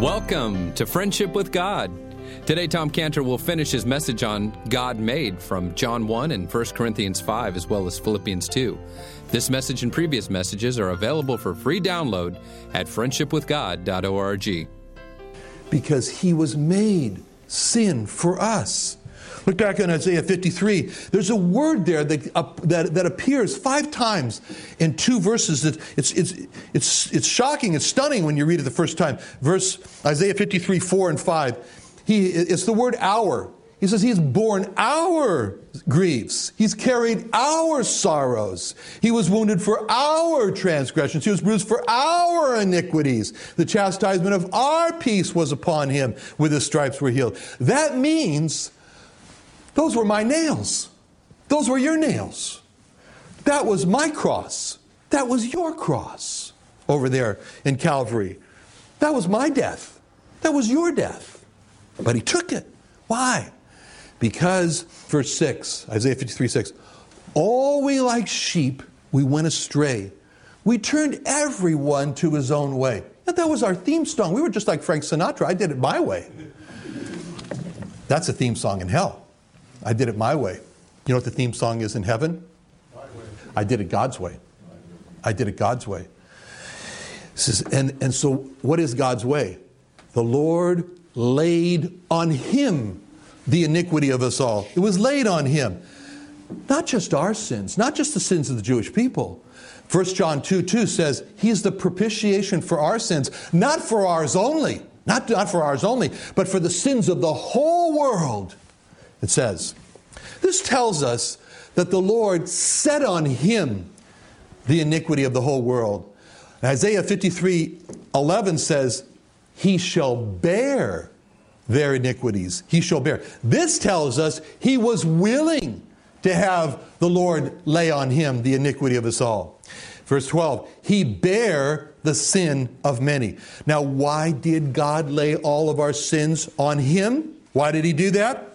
Welcome to Friendship with God. Today, Tom Cantor will finish his message on God made from John 1 and 1 Corinthians 5, as well as Philippians 2. This message and previous messages are available for free download at friendshipwithgod.org. Because he was made sin for us. Look back in Isaiah 53. There's a word there that, uh, that, that appears five times in two verses. That it's, it's, it's, it's shocking, it's stunning when you read it the first time. Verse Isaiah 53, 4 and 5. He, it's the word our. He says, He's borne our griefs. He's carried our sorrows. He was wounded for our transgressions. He was bruised for our iniquities. The chastisement of our peace was upon him. With his stripes we're healed. That means those were my nails. Those were your nails. That was my cross. That was your cross over there in Calvary. That was my death. That was your death. But he took it. Why? Because, verse 6, Isaiah 53 6, all we like sheep, we went astray. We turned everyone to his own way. And that was our theme song. We were just like Frank Sinatra. I did it my way. That's a theme song in hell. I did it my way. You know what the theme song is in heaven? I did it God's way. I did it God's way. Says, and, and so, what is God's way? The Lord laid on him the iniquity of us all. It was laid on him. Not just our sins, not just the sins of the Jewish people. 1 John 2 2 says, He is the propitiation for our sins, not for ours only, not, not for ours only, but for the sins of the whole world. It says, This tells us that the Lord set on him the iniquity of the whole world. Isaiah 53 11 says, He shall bear their iniquities. He shall bear. This tells us he was willing to have the Lord lay on him the iniquity of us all. Verse 12, he bare the sin of many. Now, why did God lay all of our sins on him? Why did he do that?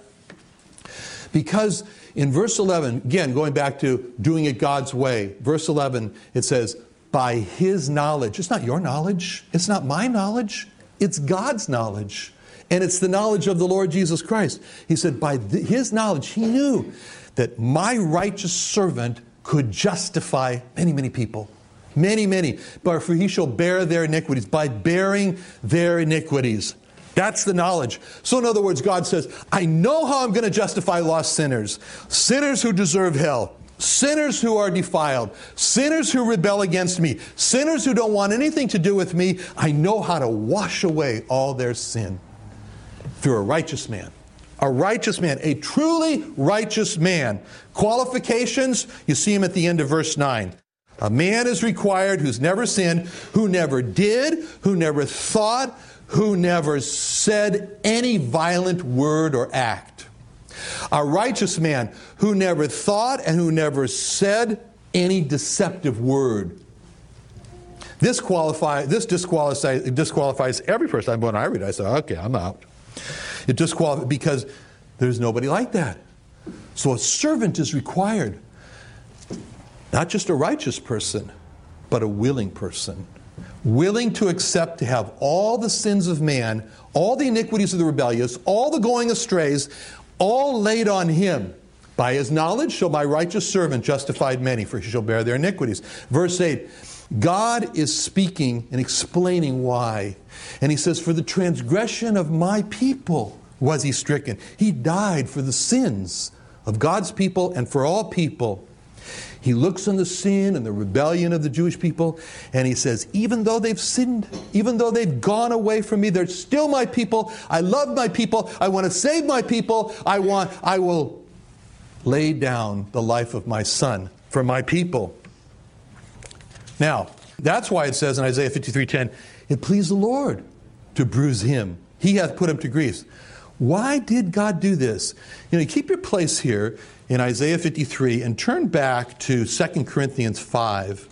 Because in verse 11, again, going back to doing it God's way, verse 11, it says, by his knowledge. It's not your knowledge, it's not my knowledge, it's God's knowledge. And it's the knowledge of the Lord Jesus Christ. He said, by th- his knowledge, he knew that my righteous servant could justify many, many people. Many, many. But for he shall bear their iniquities. By bearing their iniquities. That's the knowledge. So, in other words, God says, I know how I'm going to justify lost sinners, sinners who deserve hell, sinners who are defiled, sinners who rebel against me, sinners who don't want anything to do with me. I know how to wash away all their sin through a righteous man. A righteous man, a truly righteous man. Qualifications, you see him at the end of verse 9. A man is required who's never sinned, who never did, who never thought, who never said any violent word or act. A righteous man who never thought and who never said any deceptive word. This, qualify, this disqualifies, disqualifies every person. When I read it, I say, okay, I'm out. It disqualifies because there's nobody like that. So a servant is required. Not just a righteous person, but a willing person willing to accept to have all the sins of man, all the iniquities of the rebellious, all the going astrays, all laid on him. By his knowledge shall my righteous servant justify many, for he shall bear their iniquities. Verse 8 God is speaking and explaining why. And he says, For the transgression of my people was he stricken. He died for the sins of God's people and for all people. He looks on the sin and the rebellion of the Jewish people, and he says, Even though they've sinned, even though they've gone away from me, they're still my people. I love my people. I want to save my people. I want, I will lay down the life of my son for my people. Now, that's why it says in Isaiah 53:10, it pleased the Lord to bruise him. He hath put him to grief. Why did God do this? You know, keep your place here in Isaiah 53 and turn back to 2 Corinthians 5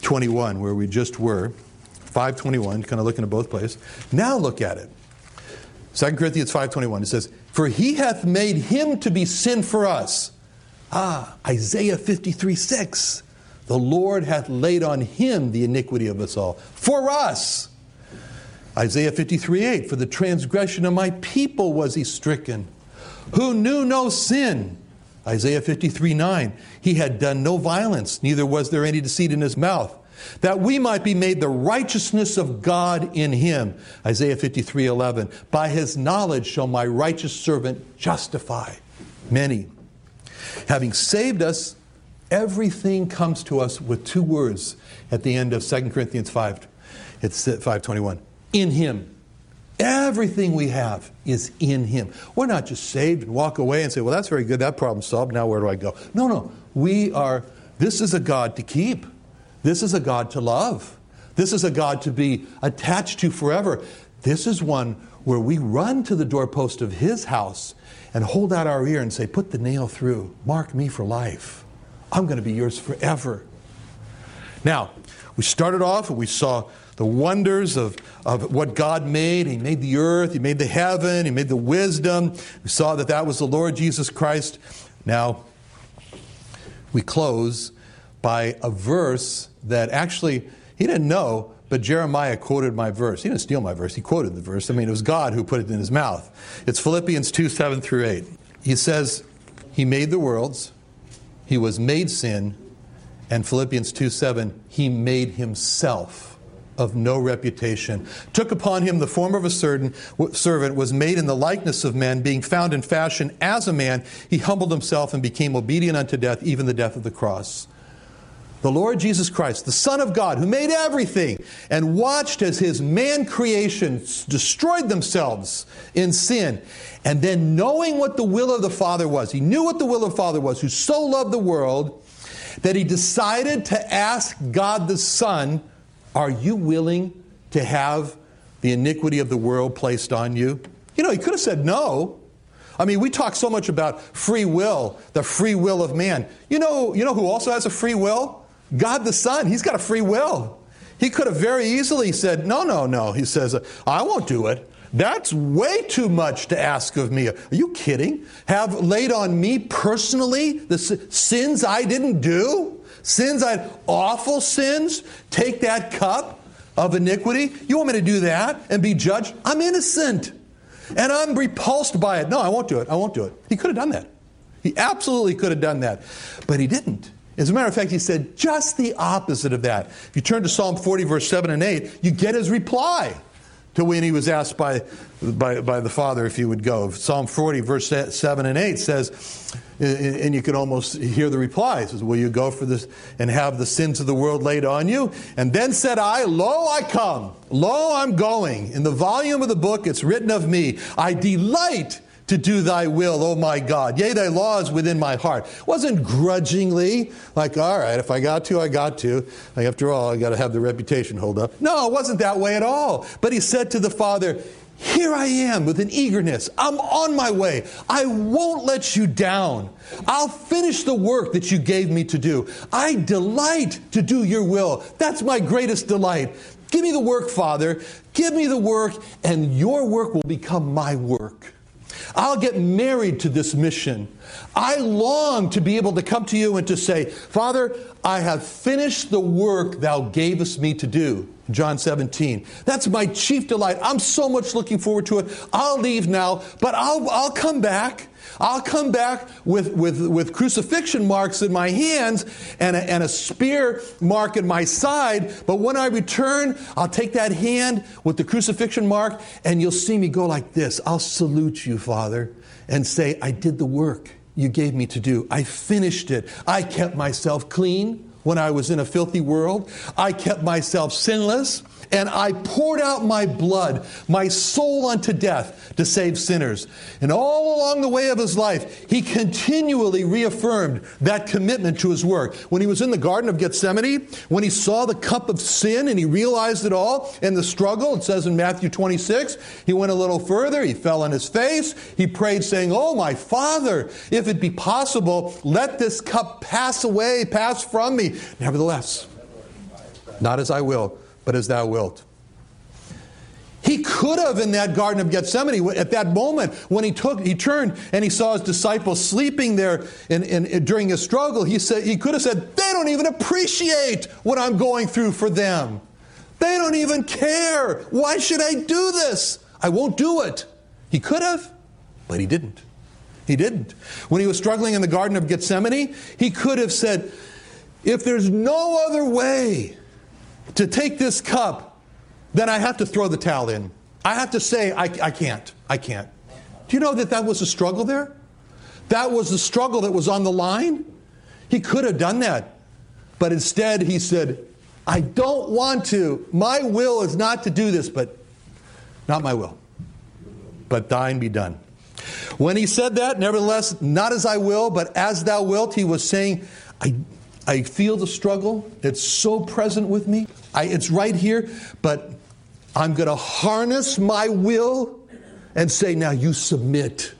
21, where we just were. 521, kind of looking at both places. Now look at it. 2 Corinthians 5.21, it says, For he hath made him to be sin for us. Ah, Isaiah 53, 6. The Lord hath laid on him the iniquity of us all. For us. Isaiah 53 8, for the transgression of my people was he stricken, who knew no sin. Isaiah 53 9, he had done no violence, neither was there any deceit in his mouth, that we might be made the righteousness of God in him. Isaiah 53 11, by his knowledge shall my righteous servant justify many. Having saved us, everything comes to us with two words at the end of 2 Corinthians 5. It's 521. In him. Everything we have is in him. We're not just saved and walk away and say, well, that's very good, that problem solved, now where do I go? No, no. We are, this is a God to keep. This is a God to love. This is a God to be attached to forever. This is one where we run to the doorpost of his house and hold out our ear and say, Put the nail through, mark me for life. I'm going to be yours forever. Now, we started off and we saw the wonders of, of what God made. He made the earth, He made the heaven, He made the wisdom. We saw that that was the Lord Jesus Christ. Now, we close by a verse that actually he didn't know, but Jeremiah quoted my verse. He didn't steal my verse, he quoted the verse. I mean, it was God who put it in his mouth. It's Philippians 2 7 through 8. He says, He made the worlds, He was made sin, and Philippians 2 7, He made Himself of no reputation, took upon him the form of a certain servant, was made in the likeness of men, being found in fashion as a man, he humbled himself and became obedient unto death, even the death of the cross. The Lord Jesus Christ, the Son of God, who made everything, and watched as his man creations destroyed themselves in sin. And then, knowing what the will of the Father was, he knew what the will of the Father was, who so loved the world that he decided to ask God the Son, Are you willing to have the iniquity of the world placed on you? You know, he could have said no. I mean, we talk so much about free will, the free will of man. You know, you know who also has a free will? God the Son, He's got a free will. He could have very easily said, No, no, no. He says, I won't do it. That's way too much to ask of me. Are you kidding? Have laid on me personally the sins I didn't do? Sins I awful sins? Take that cup of iniquity? You want me to do that and be judged? I'm innocent. And I'm repulsed by it. No, I won't do it. I won't do it. He could have done that. He absolutely could have done that. But he didn't. As a matter of fact, he said just the opposite of that. If you turn to Psalm 40, verse 7 and 8, you get his reply to when he was asked by, by, by the Father if he would go. Psalm 40, verse 7 and 8 says, and you can almost hear the says, Will you go for this and have the sins of the world laid on you? And then said I, Lo, I come. Lo, I'm going. In the volume of the book, it's written of me. I delight to do thy will, O my God. Yea, thy law is within my heart. Wasn't grudgingly, like, all right, if I got to, I got to. Like, after all, I got to have the reputation hold up. No, it wasn't that way at all. But he said to the Father, here I am with an eagerness. I'm on my way. I won't let you down. I'll finish the work that you gave me to do. I delight to do your will. That's my greatest delight. Give me the work, Father. Give me the work, and your work will become my work. I'll get married to this mission. I long to be able to come to you and to say, Father, I have finished the work thou gavest me to do. John 17. That's my chief delight. I'm so much looking forward to it. I'll leave now, but I'll, I'll come back. I'll come back with, with, with crucifixion marks in my hands and a, and a spear mark in my side. But when I return, I'll take that hand with the crucifixion mark and you'll see me go like this. I'll salute you, Father, and say, I did the work you gave me to do. I finished it. I kept myself clean when I was in a filthy world. I kept myself sinless and I poured out my blood, my soul unto death to save sinners. And all along the way of his life, he continually reaffirmed that commitment to his work. When he was in the Garden of Gethsemane, when he saw the cup of sin and he realized it all and the struggle, it says in Matthew 26, he went a little further, he fell on his face, he prayed, saying, Oh, my Father, if it be possible, let this cup pass away, pass from me. Nevertheless, not as I will but as thou wilt. He could have in that Garden of Gethsemane, at that moment when he took, he turned and he saw his disciples sleeping there in, in, in, during his struggle. He said he could have said, "They don't even appreciate what I'm going through for them." They don't even care. Why should I do this? I won't do it. He could have, but he didn't. He didn't. When he was struggling in the Garden of Gethsemane, he could have said, If there's no other way to take this cup, then I have to throw the towel in. I have to say, I, I can't. I can't. Do you know that that was a struggle there? That was the struggle that was on the line. He could have done that. But instead, he said, I don't want to. My will is not to do this, but not my will, but thine be done. When he said that, nevertheless, not as I will, but as thou wilt, he was saying, I, I feel the struggle. It's so present with me. I, it's right here, but I'm going to harness my will and say, now you submit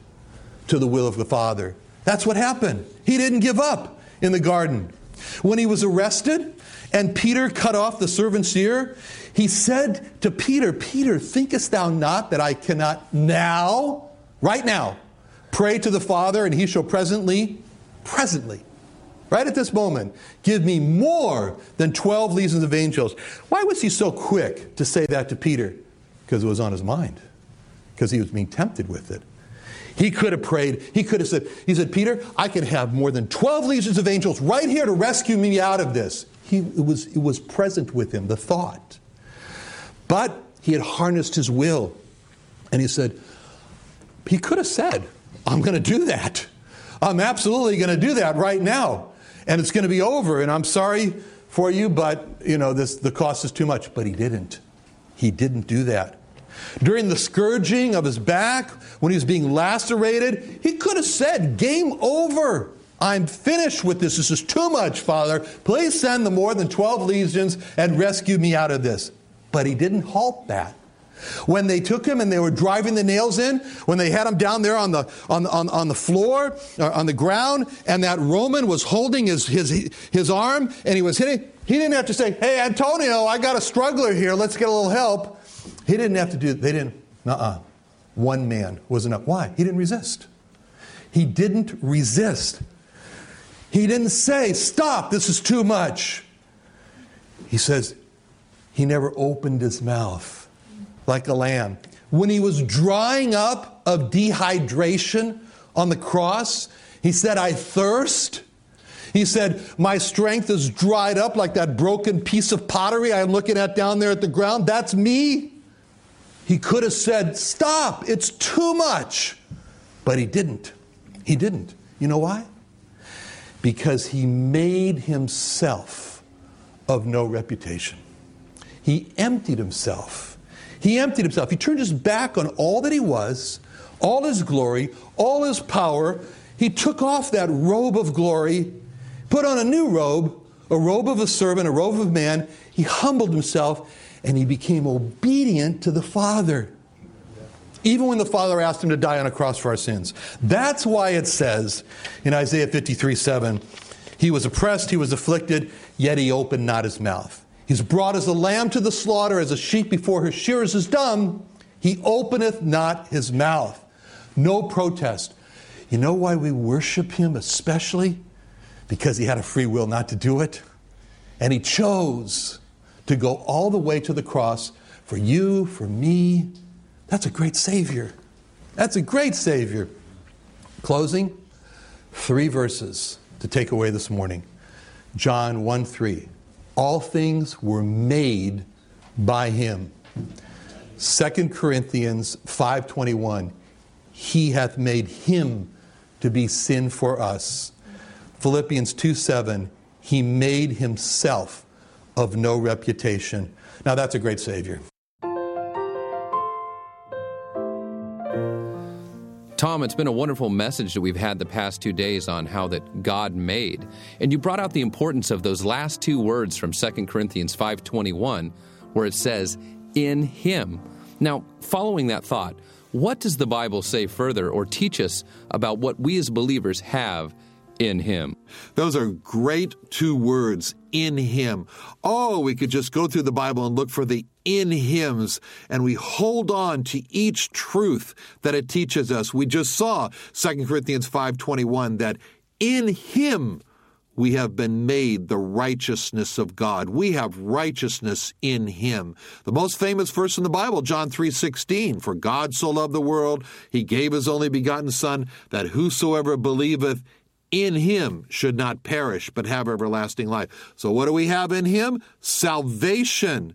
to the will of the Father. That's what happened. He didn't give up in the garden. When he was arrested and Peter cut off the servant's ear, he said to Peter, Peter, thinkest thou not that I cannot now, right now, pray to the Father and he shall presently, presently, right at this moment, give me more than 12 legions of angels? Why was he so quick to say that to Peter? Because it was on his mind, because he was being tempted with it. He could have prayed. He could have said, He said, Peter, I can have more than 12 legions of angels right here to rescue me out of this. He, it, was, it was present with him, the thought. But he had harnessed his will. And he said, he could have said, I'm going to do that. I'm absolutely going to do that right now. And it's going to be over. And I'm sorry for you, but you know, this, the cost is too much. But he didn't. He didn't do that. During the scourging of his back, when he was being lacerated, he could have said, Game over. I'm finished with this. This is too much, Father. Please send the more than 12 legions and rescue me out of this. But he didn't halt that. When they took him and they were driving the nails in, when they had him down there on the, on, on, on the floor, uh, on the ground, and that Roman was holding his, his, his arm and he was hitting, he didn't have to say, Hey, Antonio, I got a struggler here. Let's get a little help. He didn't have to do, they didn't, uh uh One man was enough. Why? He didn't resist. He didn't resist. He didn't say, Stop, this is too much. He says, he never opened his mouth like a lamb. When he was drying up of dehydration on the cross, he said, I thirst. He said, My strength is dried up like that broken piece of pottery I'm looking at down there at the ground. That's me. He could have said, Stop, it's too much. But he didn't. He didn't. You know why? Because he made himself of no reputation. He emptied himself. He emptied himself. He turned his back on all that he was, all his glory, all his power. He took off that robe of glory, put on a new robe, a robe of a servant, a robe of man. He humbled himself and he became obedient to the Father. Even when the Father asked him to die on a cross for our sins. That's why it says in Isaiah 53 7, He was oppressed, he was afflicted, yet he opened not his mouth. He's brought as a lamb to the slaughter, as a sheep before her shearers is dumb. He openeth not his mouth. No protest. You know why we worship him especially? Because he had a free will not to do it. And he chose to go all the way to the cross for you, for me. That's a great Savior. That's a great Savior. Closing, three verses to take away this morning John 1 3 all things were made by him. 2 corinthians 5.21 he hath made him to be sin for us. Philippians 2:7 he made himself of no reputation. Now that's a great savior Tom, it's been a wonderful message that we've had the past two days on how that God made. And you brought out the importance of those last two words from 2 Corinthians 5:21 where it says in him. Now, following that thought, what does the Bible say further or teach us about what we as believers have in him. Those are great two words, in him. Oh, we could just go through the Bible and look for the in hymns and we hold on to each truth that it teaches us. We just saw 2 Corinthians 5:21 that in him we have been made the righteousness of God. We have righteousness in him. The most famous verse in the Bible, John 3:16, for God so loved the world, he gave his only begotten son that whosoever believeth in him should not perish but have everlasting life. So what do we have in him? Salvation.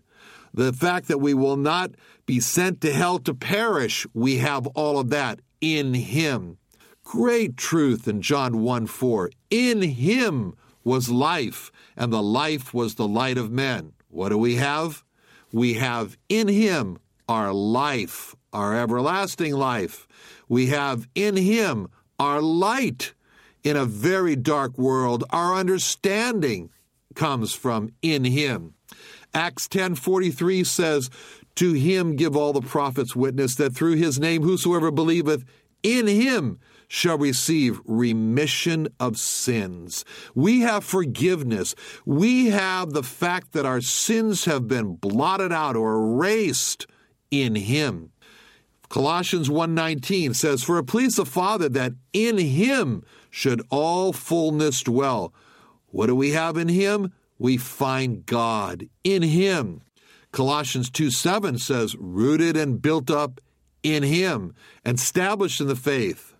The fact that we will not be sent to hell to perish, we have all of that in him. Great truth in John 1 4. In him was life, and the life was the light of men. What do we have? We have in him our life, our everlasting life. We have in him our light in a very dark world. Our understanding comes from in him. Acts 10:43 says, "To him give all the prophets witness that through his name whosoever believeth in him shall receive remission of sins. We have forgiveness. We have the fact that our sins have been blotted out or erased in him. Colossians 1:19 says for it pleased the Father that in him should all fullness dwell. What do we have in him? We find God in him. Colossians 2 7 says, rooted and built up in him, established in the faith.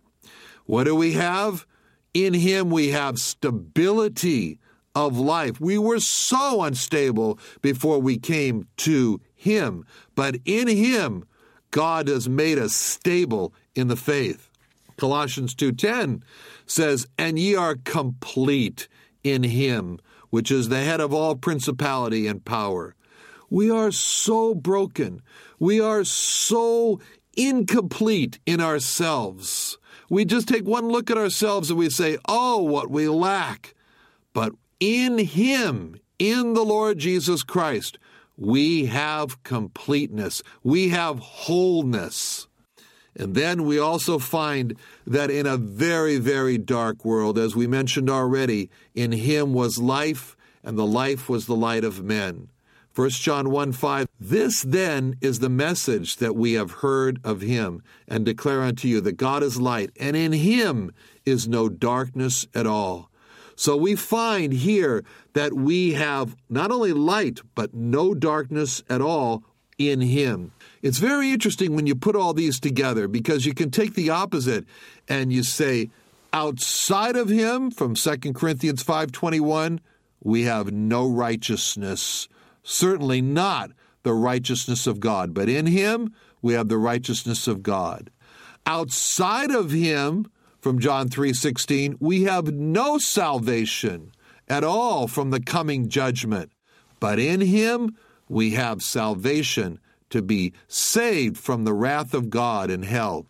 What do we have? In him we have stability of life. We were so unstable before we came to him, but in him God has made us stable in the faith. Colossians 2:10 says, "And ye are complete in him, which is the head of all principality and power." We are so broken. We are so incomplete in ourselves. We just take one look at ourselves and we say, "Oh, what we lack." But in him, in the Lord Jesus Christ, we have completeness. We have wholeness. And then we also find that in a very, very dark world, as we mentioned already, in him was life, and the life was the light of men. 1 John 1 5, this then is the message that we have heard of him, and declare unto you that God is light, and in him is no darkness at all. So we find here that we have not only light, but no darkness at all in him. It's very interesting when you put all these together because you can take the opposite and you say, outside of him, from 2 Corinthians 5.21, we have no righteousness. Certainly not the righteousness of God, but in him we have the righteousness of God. Outside of him, from John 3:16, we have no salvation at all from the coming judgment. But in him we have salvation to be saved from the wrath of God in hell.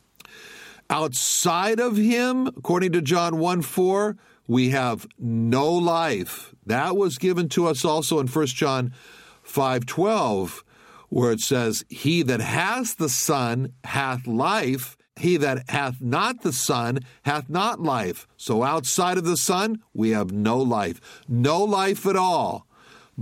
Outside of him, according to John 1 4, we have no life. That was given to us also in 1 John 5 12, where it says, He that has the Son hath life. He that hath not the Son hath not life. So outside of the Son, we have no life. No life at all.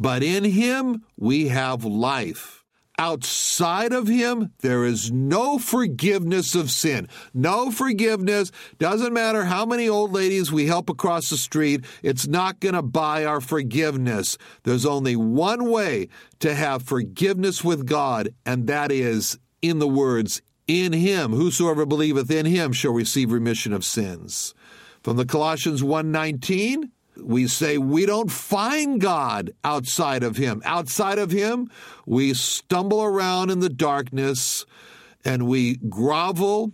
But in Him, we have life. Outside of Him, there is no forgiveness of sin. No forgiveness. Doesn't matter how many old ladies we help across the street, it's not going to buy our forgiveness. There's only one way to have forgiveness with God, and that is in the words, in him whosoever believeth in him shall receive remission of sins from the colossians 1.19 we say we don't find god outside of him. Outside of him we stumble around in the darkness and we grovel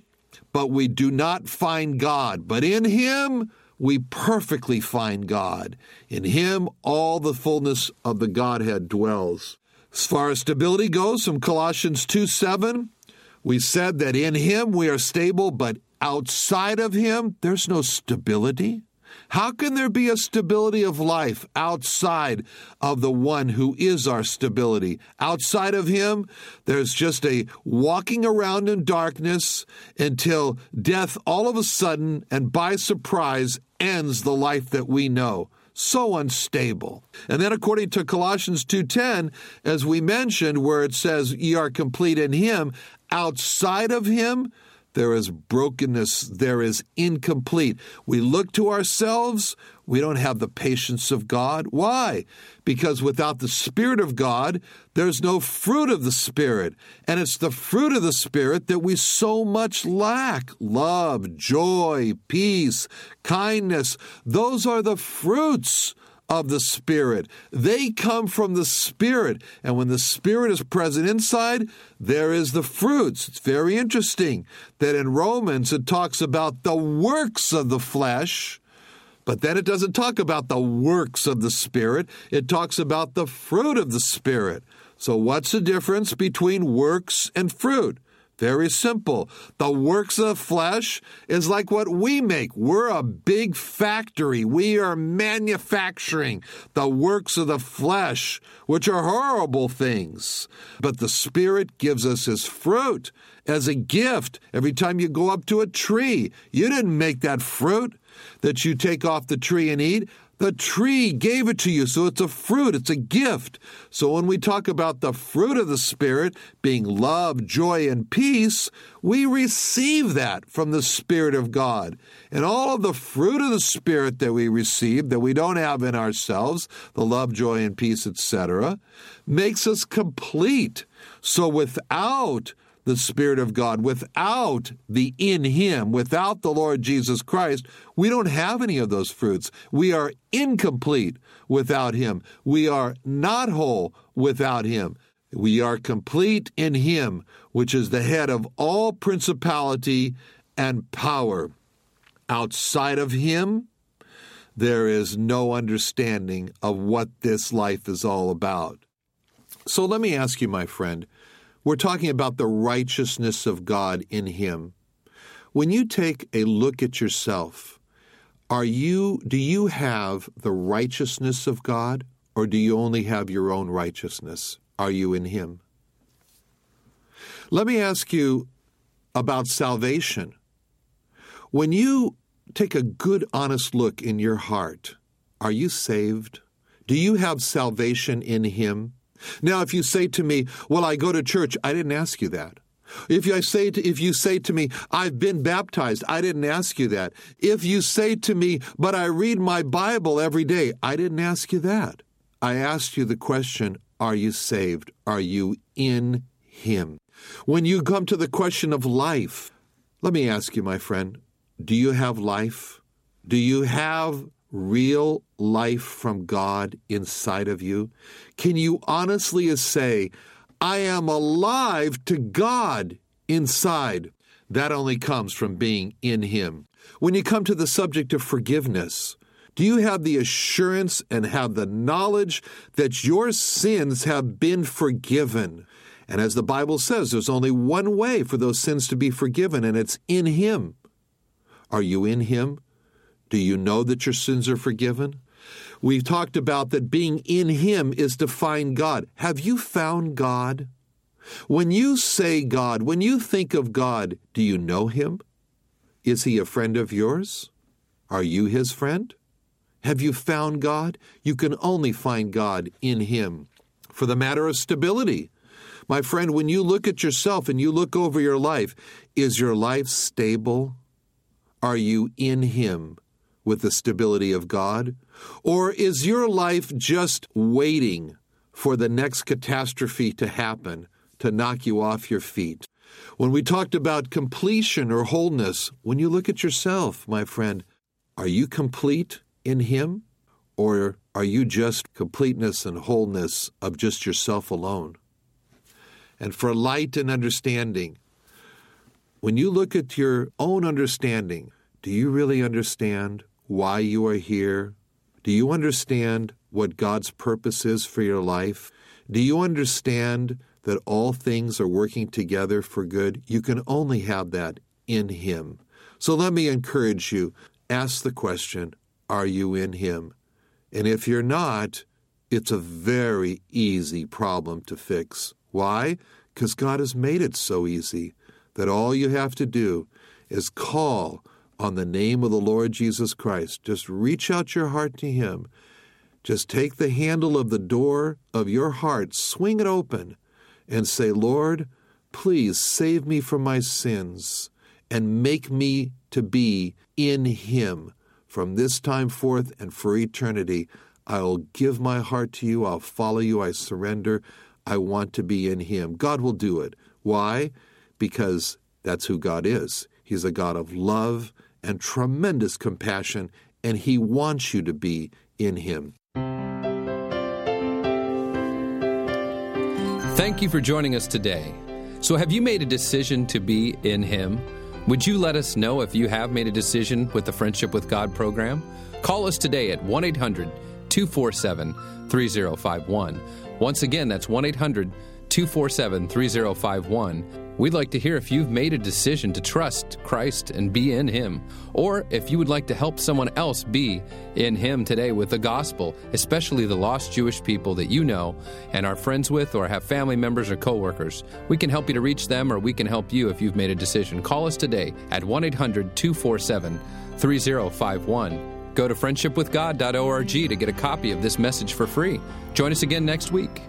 but we do not find god. But in him we perfectly find god. In him all the fullness of the godhead dwells. As far as stability goes from colossians 2 7 we said that in Him we are stable, but outside of Him, there's no stability. How can there be a stability of life outside of the one who is our stability? Outside of Him, there's just a walking around in darkness until death all of a sudden and by surprise ends the life that we know so unstable. And then according to Colossians 2:10, as we mentioned where it says ye are complete in him, outside of him there is brokenness, there is incomplete. We look to ourselves, we don't have the patience of God. Why? Because without the Spirit of God, there's no fruit of the Spirit. And it's the fruit of the Spirit that we so much lack love, joy, peace, kindness. Those are the fruits of the Spirit. They come from the Spirit. And when the Spirit is present inside, there is the fruits. It's very interesting that in Romans it talks about the works of the flesh. But then it doesn't talk about the works of the Spirit, it talks about the fruit of the Spirit. So, what's the difference between works and fruit? Very simple. The works of flesh is like what we make. We're a big factory. We are manufacturing the works of the flesh, which are horrible things. But the Spirit gives us His fruit as a gift. Every time you go up to a tree, you didn't make that fruit that you take off the tree and eat. The tree gave it to you, so it's a fruit, it's a gift. So when we talk about the fruit of the Spirit being love, joy, and peace, we receive that from the Spirit of God. And all of the fruit of the Spirit that we receive, that we don't have in ourselves, the love, joy, and peace, etc., makes us complete. So without the Spirit of God, without the in Him, without the Lord Jesus Christ, we don't have any of those fruits. We are incomplete without Him. We are not whole without Him. We are complete in Him, which is the head of all principality and power. Outside of Him, there is no understanding of what this life is all about. So let me ask you, my friend, we're talking about the righteousness of God in Him. When you take a look at yourself, are you do you have the righteousness of God or do you only have your own righteousness? Are you in him? Let me ask you about salvation. When you take a good honest look in your heart, are you saved? Do you have salvation in him? Now, if you say to me, Well, I go to church, I didn't ask you that. If I say to, if you say to me, I've been baptized, I didn't ask you that. If you say to me, but I read my Bible every day, I didn't ask you that. I asked you the question, are you saved? Are you in Him? When you come to the question of life, let me ask you, my friend, do you have life? Do you have real life from God inside of you? Can you honestly say, I am alive to God inside? That only comes from being in Him. When you come to the subject of forgiveness, do you have the assurance and have the knowledge that your sins have been forgiven? And as the Bible says, there's only one way for those sins to be forgiven, and it's in Him. Are you in Him? Do you know that your sins are forgiven? We've talked about that being in Him is to find God. Have you found God? When you say God, when you think of God, do you know Him? Is He a friend of yours? Are you His friend? Have you found God? You can only find God in Him. For the matter of stability, my friend, when you look at yourself and you look over your life, is your life stable? Are you in Him? With the stability of God? Or is your life just waiting for the next catastrophe to happen to knock you off your feet? When we talked about completion or wholeness, when you look at yourself, my friend, are you complete in Him? Or are you just completeness and wholeness of just yourself alone? And for light and understanding, when you look at your own understanding, do you really understand why you are here? Do you understand what God's purpose is for your life? Do you understand that all things are working together for good? You can only have that in Him. So let me encourage you ask the question Are you in Him? And if you're not, it's a very easy problem to fix. Why? Because God has made it so easy that all you have to do is call on the name of the Lord Jesus Christ. Just reach out your heart to Him. Just take the handle of the door of your heart, swing it open, and say, Lord, please save me from my sins and make me to be in Him. From this time forth and for eternity, I'll give my heart to you. I'll follow you. I surrender. I want to be in Him. God will do it. Why? Because that's who God is. He's a God of love and tremendous compassion, and He wants you to be in Him. Thank you for joining us today. So, have you made a decision to be in Him? Would you let us know if you have made a decision with the Friendship with God program? Call us today at 1 800 247 3051. Once again, that's 1 800 247 3051. We'd like to hear if you've made a decision to trust Christ and be in Him, or if you would like to help someone else be in Him today with the gospel, especially the lost Jewish people that you know and are friends with or have family members or coworkers. We can help you to reach them, or we can help you if you've made a decision. Call us today at 1 800 247 3051. Go to friendshipwithgod.org to get a copy of this message for free. Join us again next week.